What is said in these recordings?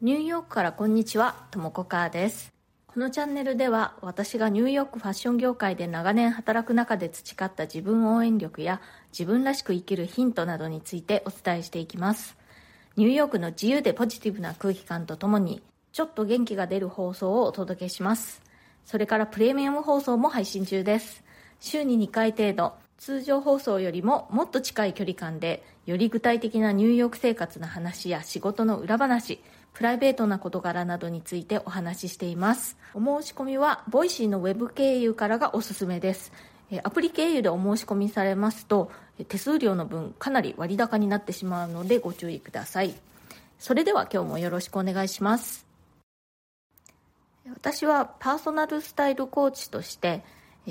ニューヨークからこんにちは、ともこかーです。このチャンネルでは私がニューヨークファッション業界で長年働く中で培った自分応援力や自分らしく生きるヒントなどについてお伝えしていきます。ニューヨークの自由でポジティブな空気感とともにちょっと元気が出る放送をお届けします。それからプレミアム放送も配信中です。週に2回程度、通常放送よりももっと近い距離感でより具体的なニューヨーク生活の話や仕事の裏話プライベートな事柄などについてお話ししています。お申し込みは Voicy のウェブ経由からがおすすめです。アプリ経由でお申し込みされますと手数料の分かなり割高になってしまうのでご注意ください。それでは今日もよろしくお願いします。私はパーソナルスタイルコーチとして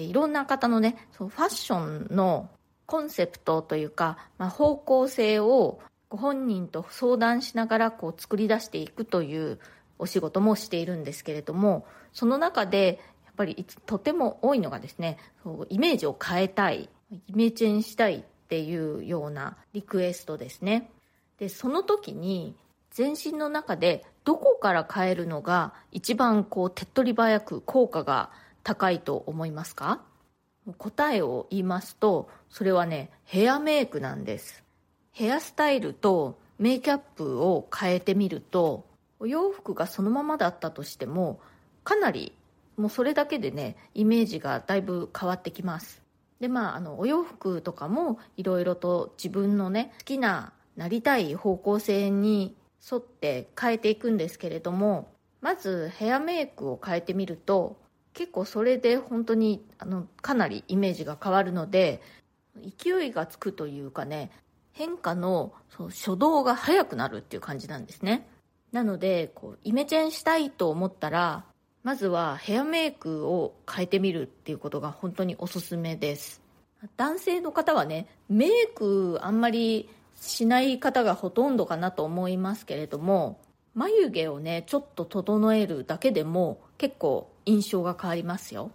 いろんな方のねそのファッションのコンセプトというか、まあ、方向性をご本人と相談しながらこう作り出していくというお仕事もしているんですけれどもその中でやっぱりとても多いのがですねそうイメージを変えたいイメチェンしたいっていうようなリクエストですね。でその時に全身の中でどこから変えるのが一番こう手っ取り早く効果が高いと思いますか？答えを言いますとそれはねヘアメイクなんです。ヘアスタイルとメイキャップを変えてみるとお洋服がそのままだったとしてもかなりもうそれだけでねイメージがだいぶ変わってきます。でまああのお洋服とかもいろいろと自分のね好きななりたい方向性に沿って変えていくんですけれどもまずヘアメイクを変えてみると結構それで本当にあのかなりイメージが変わるので勢いがつくというかね変化のそう初動が早くなるっていう感じなんですね。なのでこうイメチェンしたいと思ったらまずはヘアメイクを変えてみるっていうことが本当におすすめです。男性の方はねメイクあんまりしない方がほとんどかなと思いますけれども眉毛をねちょっと整えるだけでも結構印象が変わりますよ。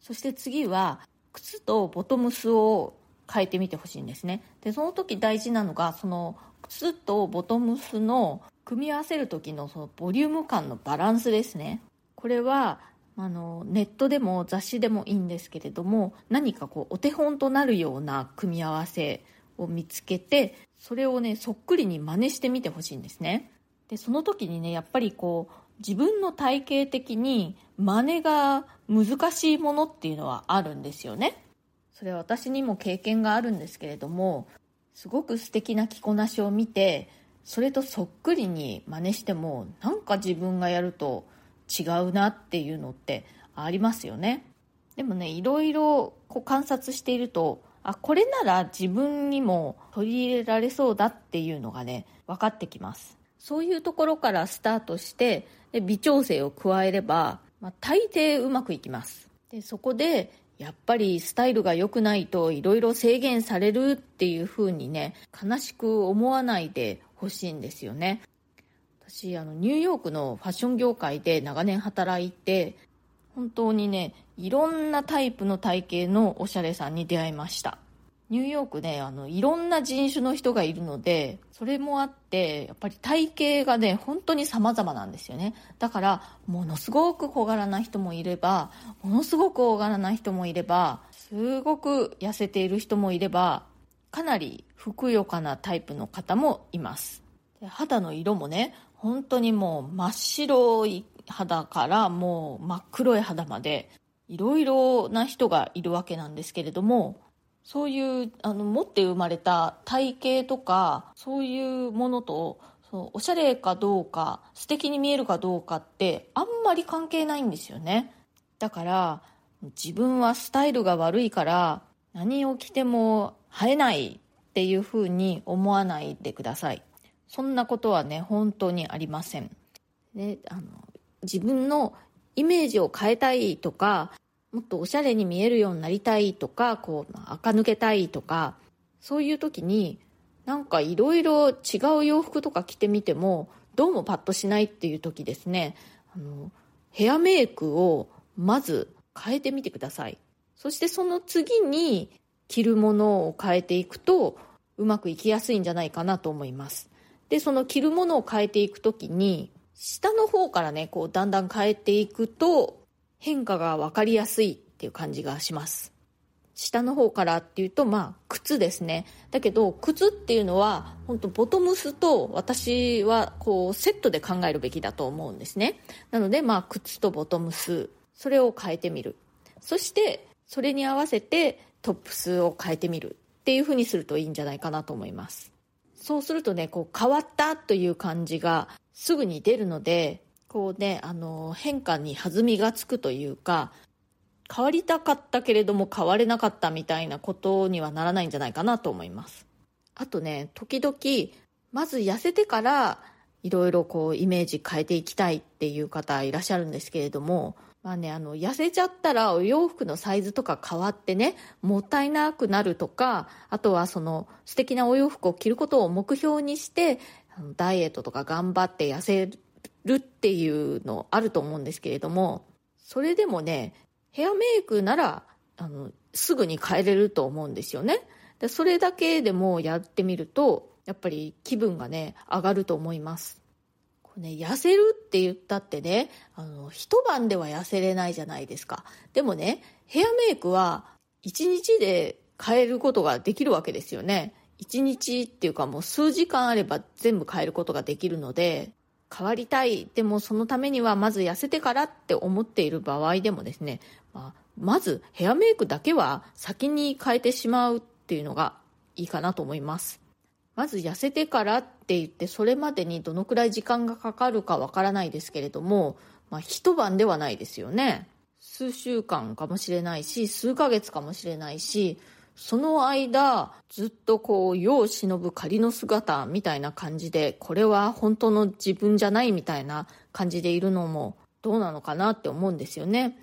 そして次は靴とボトムスを変えてみてほしいんですね。でその時大事なのがその靴とボトムスの組み合わせる時のそのボリューム感のバランスですね。これはあのネットでも雑誌でもいいんですけれども何かこうお手本となるような組み合わせを見つけてそれをねそっくりに真似してみてほしいんですね。でその時にねやっぱりこう自分の体型的に真似が難しいものっていうのはあるんですよね。それは私にも経験があるんですけれどもすごく素敵な着こなしを見てそれとそっくりに真似してもなんか自分がやると違うなっていうのってありますよね。でもねいろいろこう観察しているとあこれなら自分にも取り入れられそうだっていうのがね分かってきます。そういうところからスタートしてで微調整を加えれば、まあ、大抵うまくいきます。でそこでやっぱりスタイルが良くないといろいろ制限されるっていう風にね悲しく思わないでほしいんですよね。私あのニューヨークのファッション業界で長年働いて本当にねいろんなタイプの体型のおしゃれさんに出会いました。ニューヨークねあのいろんな人種の人がいるのでそれもあってやっぱり体型がね本当に様々なんですよね。だからものすごく小柄な人もいればものすごく大柄な人もいればすごく痩せている人もいればかなりふくよかなタイプの方もいます。で肌の色もね本当にもう真っ白い肌からもう真っ黒い肌までいろいろな人がいるわけなんですけれどもそういうあの持って生まれた体型とかそういうものとそうおしゃれかどうか素敵に見えるかどうかってあんまり関係ないんですよね。だから自分はスタイルが悪いから何を着ても映えないっていうふうに思わないでください。そんなことはね本当にありません。であの自分のイメージを変えたいとかもっとおしゃれに見えるようになりたいとかこう垢抜けたいとかそういう時になんかいろいろ違う洋服とか着てみてもどうもパッとしないっていう時ですね。あのヘアメイクをまず変えてみてください。そしてその次に着るものを変えていくとうまくいきやすいんじゃないかなと思います。でその着るものを変えていく時に下の方からねこうだんだん変えていくと変化が分かりやすいっていう感じがします。下の方からっていうとまあ靴ですね。だけど靴っていうのは本当ボトムスと私はこうセットで考えるべきだと思うんですね。なのでまあ靴とボトムスそれを変えてみる。そしてそれに合わせてトップスを変えてみるっていう風にするといいんじゃないかなと思います。そうするとねこう変わったという感じがすぐに出るのでこうねあの変化に弾みがつくというか変わりたかったけれども変われなかったみたいなことにはならないんじゃないかなと思います。あとね時々まず痩せてからいろいろこうイメージ変えていきたいっていう方いらっしゃるんですけれどもまあね、あの痩せちゃったらお洋服のサイズとか変わってねもったいなくなるとかあとはその素敵なお洋服を着ることを目標にしてダイエットとか頑張って痩せるっていうのあると思うんですけれどもそれでもねヘアメイクならあのすぐに変えれると思うんですよね。でそれだけでもやってみるとやっぱり気分がね上がると思います。こうね痩せるって言ったってねあの一晩では痩せれないじゃないですか。でもねヘアメイクは1日で変えることができるわけですよね。1日っていうかもう数時間あれば全部変えることができるので変わりたい。でもそのためにはまず痩せてからって思っている場合でもですね、まあ、まずヘアメイクだけは先に変えてしまうっていうのがいいかなと思います。まず痩せてからって言ってそれまでにどのくらい時間がかかるかわからないですけれども、まあ、一晩ではないですよね。数週間かもしれないし数ヶ月かもしれないしその間ずっとこう世を忍ぶ仮の姿みたいな感じでこれは本当の自分じゃないみたいな感じでいるのもどうなのかなって思うんですよね。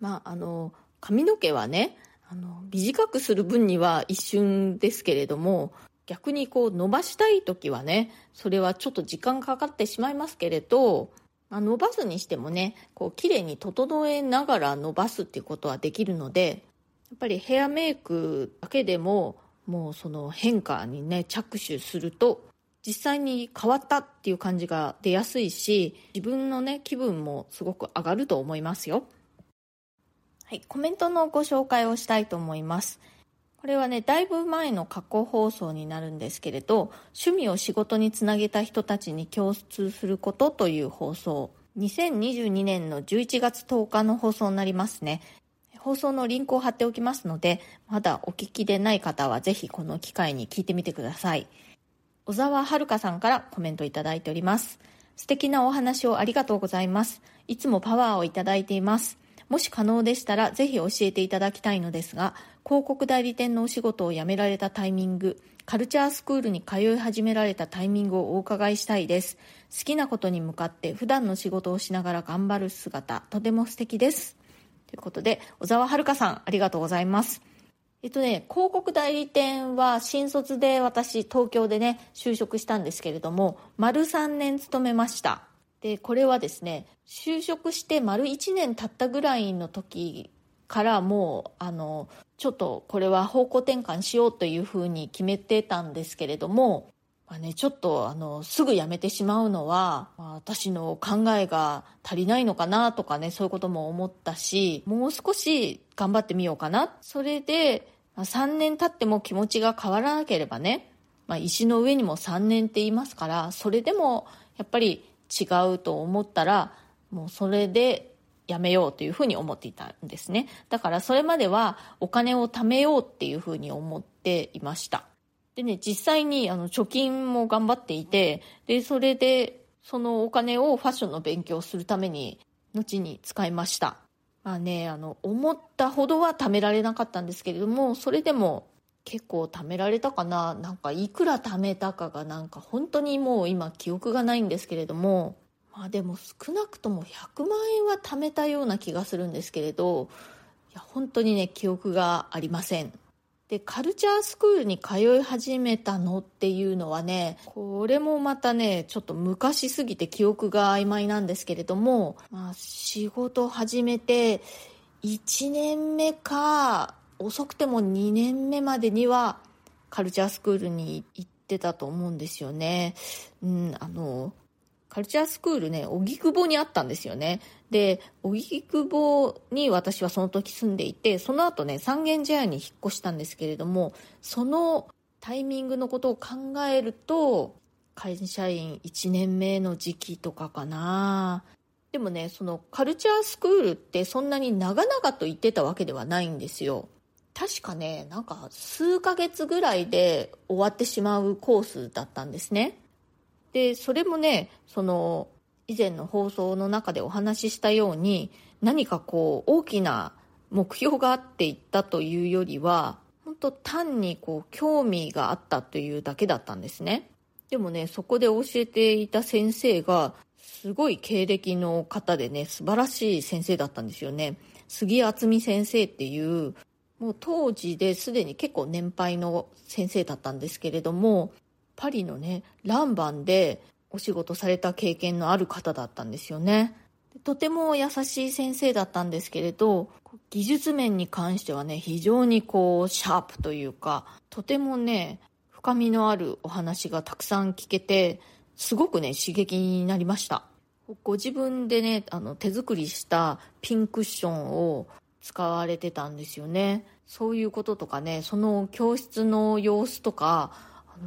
まああの髪の毛はねあの短くする分には一瞬ですけれども逆にこう伸ばしたい時はねそれはちょっと時間かかってしまいますけれど、まあ、伸ばすにしてもねこう綺麗に整えながら伸ばすっていうことはできるのでっぱりヘアメイクだけでももうその変化にね着手すると実際に変わったっていう感じが出やすいし自分のね気分もすごく上がると思いますよ。はいコメントのご紹介をしたいと思います。これはねだいぶ前の過去放送になるんですけれど趣味を仕事につなげた人たちに共通することという放送。2022年の11月10日の放送になりますね。放送のリンクを貼っておきますので、まだお聞きでない方はぜひこの機会に聞いてみてください。小沢遥さんからコメントいただいております。素敵なお話をありがとうございます。いつもパワーをいただいています。もし可能でしたらぜひ教えていただきたいのですが、広告代理店のお仕事を辞められたタイミング、カルチャースクールに通い始められたタイミングをお伺いしたいです。好きなことに向かって普段の仕事をしながら頑張る姿、とても素敵です。いうことで、小沢遥さん、ありがとうございます。えっとね、広告代理店は新卒で私、東京でね、就職したんですけれども、丸3年勤めました。で、これはですね、就職して丸1年経ったぐらいの時からもう、あの、ちょっとこれは方向転換しようというふうに決めてたんですけれども、まあね、ちょっとあのすぐ辞めてしまうのは、まあ、私の考えが足りないのかなとかねそういうことも思ったしもう少し頑張ってみようかな。それで、ま、3年経っても気持ちが変わらなければね、まあ、石の上にも3年って言いますからそれでもやっぱり違うと思ったらもうそれでやめようというふうに思っていたんですね。だからそれまではお金を貯めようっていうふうに思っていました。でね、実際にあの貯金も頑張っていて、で、それでそのお金をファッションの勉強するために、後に使いました。まあね、あの、思ったほどは貯められなかったんですけれども、それでも結構貯められたかな。なんかいくら貯めたかがなんか本当にもう今記憶がないんですけれども、まあでも少なくとも100万円は貯めたような気がするんですけれど、いや本当にね、記憶がありません。でカルチャースクールに通い始めたのっていうのはねこれもまたねちょっと昔すぎて記憶が曖昧なんですけれども、まあ、仕事始めて1年目か遅くても2年目までにはカルチャースクールに行ってたと思うんですよね。うん、あのカルチャースクールね、荻窪にあったんですよね。で、荻窪に私はその時住んでいて、その後ね、三軒茶屋に引っ越したんですけれども、そのタイミングのことを考えると、会社員1年目の時期とかかな。でもね、そのカルチャースクールってそんなに長々と言ってたわけではないんですよ。確かね、なんか数ヶ月ぐらいで終わってしまうコースだったんですね。で、それもね、その、以前の放送の中でお話ししたように、何かこう、大きな目標があっていったというよりは、本当単にこう、興味があったというだけだったんですね。でもね、そこで教えていた先生が、すごい経歴の方でね、素晴らしい先生だったんですよね。杉厚美先生っていう、もう当時ですでに結構年配の先生だったんですけれども、パリのね、ランバンでお仕事された経験のある方だったんですよね。とても優しい先生だったんですけれど、技術面に関してはね、非常にこう、シャープというか、とてもね、深みのあるお話がたくさん聞けて、すごくね、刺激になりました。ご自分でね、あの、手作りしたピンクッションを使われてたんですよね。そういうこととかね、その教室の様子とか、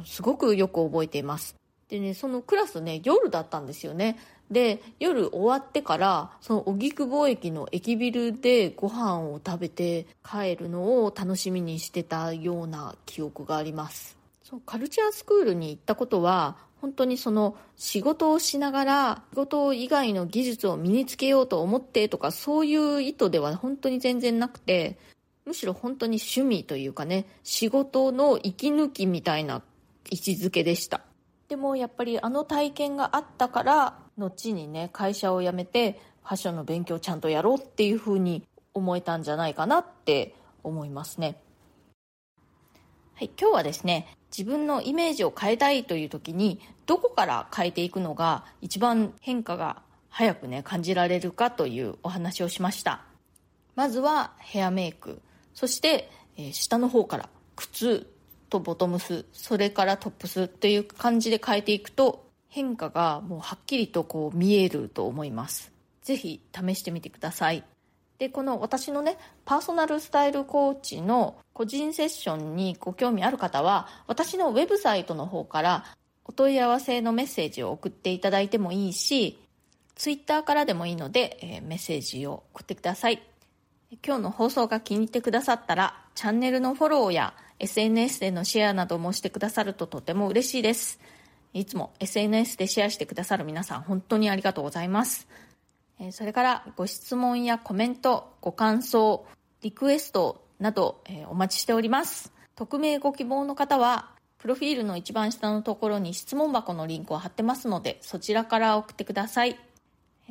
すごくよく覚えています。でね、そのクラスね、夜だったんですよね。で、夜終わってから、その荻窪駅の駅ビルでご飯を食べて帰るのを楽しみにしてたような記憶があります。そうカルチャースクールに行ったことは、本当にその仕事をしながら仕事以外の技術を身につけようと思ってとかそういう意図では本当に全然なくてむしろ本当に趣味というかね仕事の息抜きみたいな位置づけでしたでもやっぱりあの体験があったから後にね会社を辞めてファッションの勉強をちゃんとやろうっていうふうに思えたんじゃないかなって思いますね。はい、今日はですね自分のイメージを変えたいという時にどこから変えていくのが一番変化が早くね感じられるかというお話をしました。まずはヘアメイク。そして、えー、下の方から靴。とボトムスそれからトップスという感じで変えていくと変化がもうはっきりとこう見えると思います。ぜひ試してみてください。でこの私のねパーソナルスタイルコーチの個人セッションにご興味ある方は私のウェブサイトの方からお問い合わせのメッセージを送っていただいてもいいしツイッターからでもいいので、えー、メッセージを送ってください。今日の放送が気に入ってくださったらチャンネルのフォローや SNS でのシェアなどもしてくださるととても嬉しいですいつも SNS でシェアしてくださる皆さん本当にありがとうございますそれからご質問やコメント、ご感想、リクエストなどお待ちしております。匿名ご希望の方は、プロフィールの一番下のところに質問箱のリンクを貼ってますので、そちらから送ってください。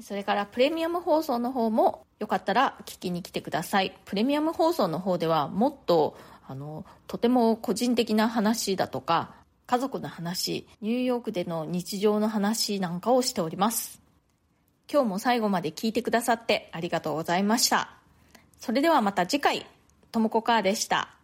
それからプレミアム放送の方もよかったら聞きに来てください。プレミアム放送の方ではもっとあのとても個人的な話だとか家族の話、ニューヨークでの日常の話なんかをしております。今日も最後まで聞いてくださってありがとうございました。それではまた次回、ともこかーでした。